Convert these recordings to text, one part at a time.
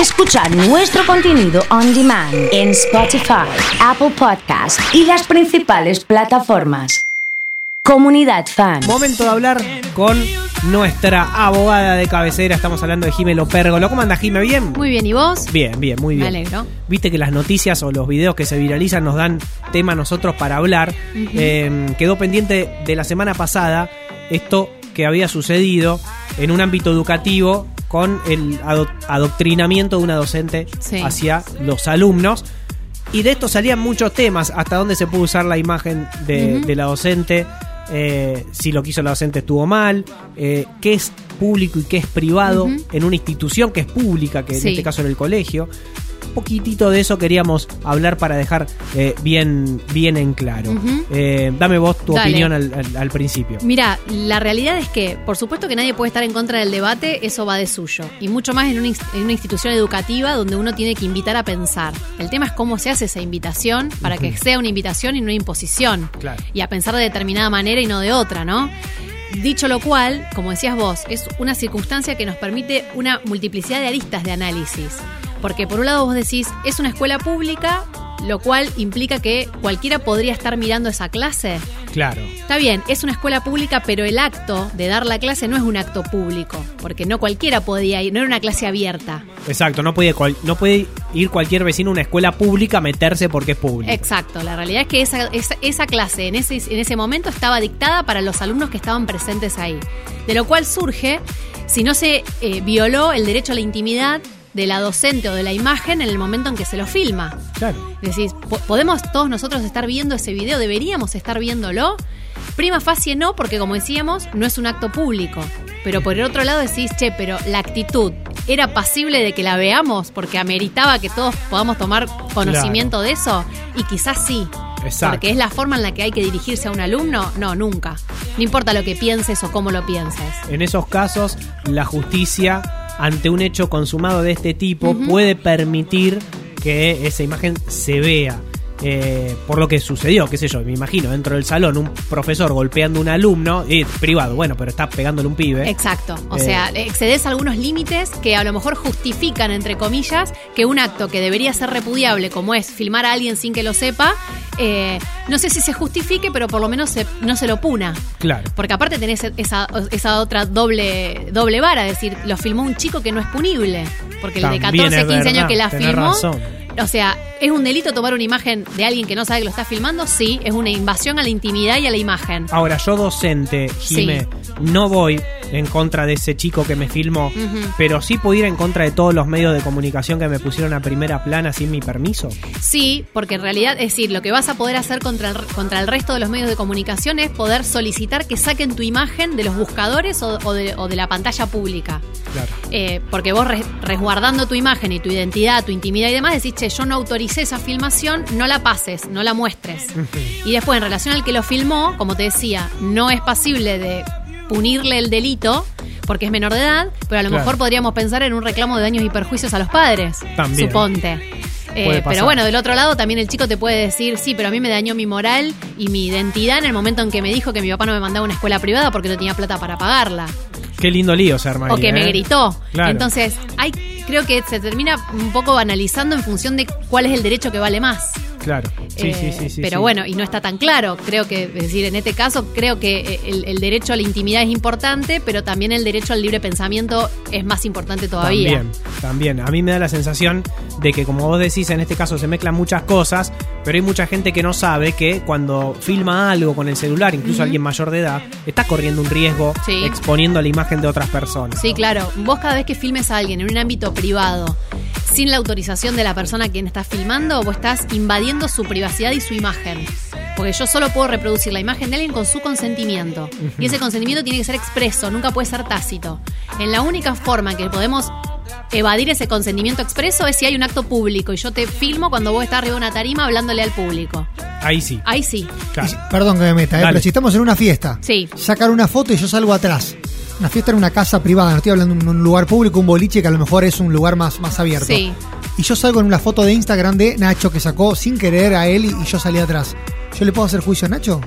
escuchar nuestro contenido on demand en Spotify, Apple Podcast y las principales plataformas. Comunidad Fan. Momento de hablar con nuestra abogada de cabecera. Estamos hablando de Jimelo Pérgolo. ¿Cómo anda, Jime? ¿Bien? Muy bien, ¿y vos? Bien, bien, muy bien. Me alegro. Viste que las noticias o los videos que se viralizan nos dan tema a nosotros para hablar. Eh, quedó pendiente de la semana pasada esto que había sucedido en un ámbito educativo con el ado- adoctrinamiento de una docente Sí. hacia los alumnos. Y de esto salían muchos temas, hasta dónde se puede usar la imagen de, la docente, eh, si lo que hizo la docente estuvo mal, eh, qué es público y qué es privado en una institución que es pública, que en este caso era el colegio. Poquitito de eso queríamos hablar para dejar eh, bien, bien en claro. Eh, dame vos tu Dale. opinión al, al- al principio. Mira, la realidad es que, por supuesto que nadie puede estar en contra del debate, eso va de suyo. Y mucho más en una, inst- en una institución educativa donde uno tiene que invitar a pensar. El tema es cómo se hace esa invitación para que sea una invitación y no una imposición. Claro. Y a pensar de determinada manera y no de otra, ¿no? Dicho lo cual, como decías vos, es una circunstancia que nos permite una multiplicidad de aristas de análisis. Porque por un lado vos decís, es una escuela pública, lo cual implica que cualquiera podría estar mirando esa clase. Claro. Está bien, es una escuela pública, pero el acto de dar la clase no es un acto público, porque no cualquiera podía ir, no era una clase abierta. Exacto, no puede, no puede ir cualquier vecino a una escuela pública a meterse porque es pública. Exacto, la realidad es que esa, esa, esa clase en ese, en ese momento estaba dictada para los alumnos que estaban presentes ahí. De lo cual surge, si no se eh, violó el derecho a la intimidad de la docente o de la imagen en el momento en que se lo filma. Claro. Decís, ¿po- ¿podemos todos nosotros estar viendo ese video? ¿Deberíamos estar viéndolo? Prima facie no, porque como decíamos, no es un acto público. Pero por el otro lado decís, che, pero la actitud era pasible de que la veamos porque ameritaba que todos podamos tomar conocimiento de eso. Y quizás sí. Exacto. Porque es la forma en la que hay que dirigirse a un alumno. No, nunca. No importa lo que pienses o cómo lo pienses. En esos casos, la justicia, ante un hecho consumado de este tipo, puede permitir que esa imagen se vea. Eh, por lo que sucedió, qué sé yo, me imagino, dentro del salón, un profesor golpeando a un alumno, y privado, bueno, pero está pegándole un pibe. Exacto. O Eh. sea, excedes algunos límites que a lo mejor justifican, entre comillas, que un acto que debería ser repudiable, como es filmar a alguien sin que lo sepa, eh, no sé si se justifique, pero por lo menos se- no se lo puna. Claro. Porque aparte tenés esa, esa otra doble, doble vara, es decir, lo filmó un chico que no es punible. Porque el de También 14, es 15 años que la filmó. razón. O sea, ¿es un delito tomar una imagen de alguien que no sabe que lo está filmando? Sí, es una invasión a la intimidad y a la imagen. Ahora, yo docente, Jime, no voy en contra de ese chico que me filmó, pero sí puedo ir en contra de todos los medios de comunicación que me pusieron a primera plana sin mi permiso. Sí, porque en realidad, es decir, lo que vas a poder hacer contra el, contra el resto de los medios de comunicación es poder solicitar que saquen tu imagen de los buscadores o, o de, o de la pantalla pública. Claro. Eh, porque vos res- resguardando tu imagen y tu identidad, tu intimidad y demás, decís, che, yo no autoricé esa filmación, no la pases, no la muestres. Y después, en relación al que lo filmó, como te decía, no es pasible de punirle el delito porque es menor de edad, pero a lo Claro. mejor podríamos pensar en un reclamo de daños y perjuicios a los padres. También. Suponte. Eh, pero bueno, del otro lado también el chico te puede decir, sí, pero a mí me dañó mi moral y mi identidad en el momento en que me dijo que mi papá no me mandaba a una escuela privada porque no tenía plata para pagarla. Qué lindo lío se o que me ¿eh? gritó. Claro. Entonces, hay, creo que se termina un poco banalizando en función de cuál es el derecho que vale más. Claro. Sí, Eh, sí, sí, sí. pero bueno, y no está tan claro. Creo que, es decir, en este caso, creo que eh, el, el derecho a la intimidad es importante, pero también el derecho al libre pensamiento es más importante todavía. También, también. A mí me da la sensación de que, como vos decís, en este caso se mezclan muchas cosas, pero hay mucha gente que no sabe que cuando filma algo con el celular, incluso alguien mayor de edad, está corriendo un riesgo exponiendo la imagen de otras personas. Sí, claro. Vos cada vez que filmes a alguien en un ámbito privado, sin la autorización de la persona a quien estás filmando, vos estás invadiendo su privacidad y su imagen. Porque yo solo puedo reproducir la imagen de alguien con su consentimiento. Y ese consentimiento tiene que ser expreso, nunca puede ser tácito. En la única forma en que podemos evadir ese consentimiento expreso es si hay un acto público y yo te filmo cuando vos estás arriba de una tarima hablándole al público. Ahí sí. Ahí sí. claro. Si- perdón que me meta, ¿eh? Pero si estamos en una fiesta, Sí. sacar una foto y yo salgo atrás. Una fiesta en una casa privada, no estoy hablando de un lugar público, un boliche que a lo mejor es un lugar más, más abierto. Sí. Y yo salgo en una foto de Instagram de Nacho que sacó sin querer a él y, y yo salí atrás. ¿Yo le puedo hacer juicio a Nacho?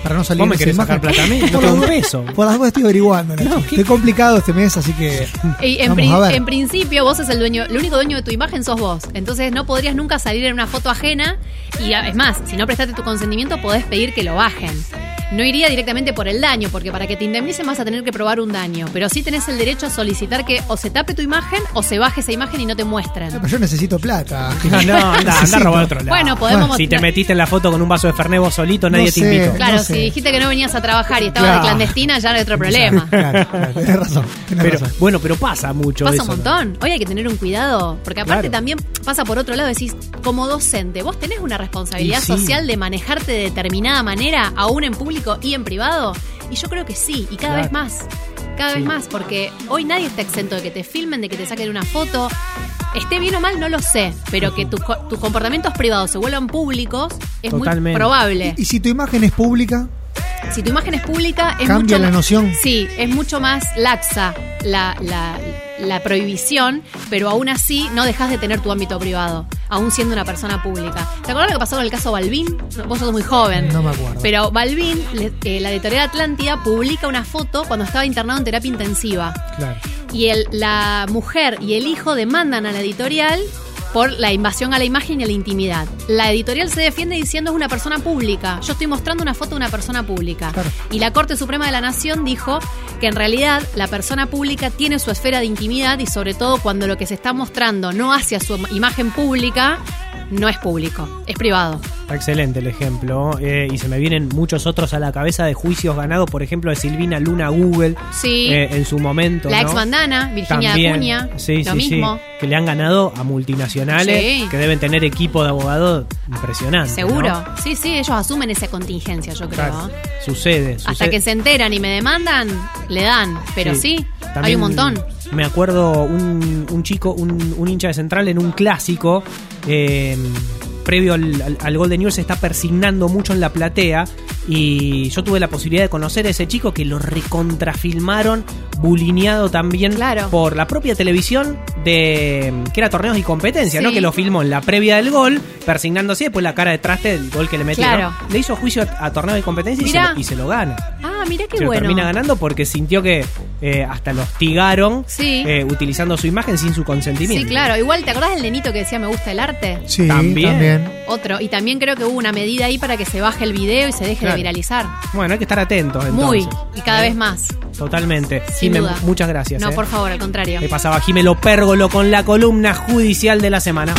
para no salir ¿Vos me querés imagen. sacar plata a mí? No Por tengo un las- peso. Por las dudas estoy averiguando. Nacho. No, ¿qué? Estoy complicado este mes, así que. Y en, Vamos pri- a ver. en principio vos sos el dueño, el único dueño de tu imagen sos vos. Entonces no podrías nunca salir en una foto ajena y es más, si no prestaste tu consentimiento podés pedir que lo bajen. No iría directamente por el daño, porque para que te indemnicen vas a tener que probar un daño. Pero sí tenés el derecho a solicitar que o se tape tu imagen o se baje esa imagen y no te muestren. Pero yo necesito plata. No, no, anda, anda a robar a otro lado. Bueno, podemos Si te metiste en la foto con un vaso de Fernet vos solito, nadie No te invitó. Claro, no si dijiste que no venías a trabajar y estabas Claro. de clandestina, ya no hay otro problema. Claro, claro, tenés razón. Tenés Pero, razón. bueno, pero pasa mucho Pasa eso. un ¿no? montón. Hoy hay que tener un cuidado, porque aparte Claro. también pasa por otro lado, decís, como docente, vos tenés una responsabilidad sí. social de manejarte de determinada manera, aún en público y en privado. Y yo creo que sí, y cada Claro. vez más. Cada Sí. vez más, porque hoy nadie está exento de que te filmen, de que te saquen una foto. Esté bien o mal, no lo sé, pero que tus co- tus comportamientos privados se vuelvan públicos es muy probable. Y si tu imagen es pública, Si tu imagen es pública, es Cambia mucho la más- noción. Sí, es mucho más laxa la, la- la prohibición, pero aún así no dejas de tener tu ámbito privado, aún siendo una persona pública. ¿Te acuerdas lo que pasó con el caso Balvin? Vos sos muy joven. No me acuerdo. Pero Balvin, eh, la editorial Atlántida, publica una foto cuando estaba internado en terapia intensiva. Claro. Y el- la mujer y el hijo demandan a la editorial por la invasión a la imagen y a la intimidad. La editorial se defiende diciendo es una persona pública. Yo estoy mostrando una foto de una persona pública. Claro. Y la Corte Suprema de la Nación dijo que en realidad la persona pública tiene su esfera de intimidad y sobre todo cuando lo que se está mostrando no hacia su imagen pública, no es público, es privado. Está excelente el ejemplo. eh, y se me vienen muchos otros a la cabeza de juicios ganados, por ejemplo, de Silvina Luna Google Sí. eh, en su momento. la ¿no? ex bandana, Virginia También. Acuña, Sí, lo sí, mismo. Que le han ganado a multinacionales que deben tener equipo de abogados impresionante. Seguro. ¿no? Sí, sí, ellos asumen esa contingencia, yo creo. Claro. Sucede, Hasta sucede. que se enteran y me demandan, le dan. Pero sí, hay un montón. Me acuerdo un, un chico, un, un hincha de central en un clásico. eh, previo al, al- al gol de Newell's se está persignando mucho en la platea. Y yo tuve la posibilidad de conocer a ese chico que lo recontrafilmaron, bulineado también Claro. por la propia televisión de que era torneos y competencia, Sí. ¿no? Que lo filmó en la previa del gol, persignándose, después la cara de traste del gol que le metieron. Claro. Le hizo juicio a, a torneos y competencia y se, lo, y se lo gana mira qué bueno. termina ganando porque sintió que eh, hasta lo hostigaron Sí. eh, utilizando su imagen sin su consentimiento. Sí, claro. Igual, ¿te acordás del nenito que decía me gusta el arte? sí, También. también. Otro. Y también creo que hubo una medida ahí para que se baje el video y se deje Claro. de viralizar. Bueno, hay que estar atentos Muy. entonces. Y cada ¿Eh? vez más. Totalmente. Sin Jime, duda. muchas gracias. No, eh. por favor, al contrario. Ahí pasaba Jimelo Pérgolo con la columna judicial de la semana.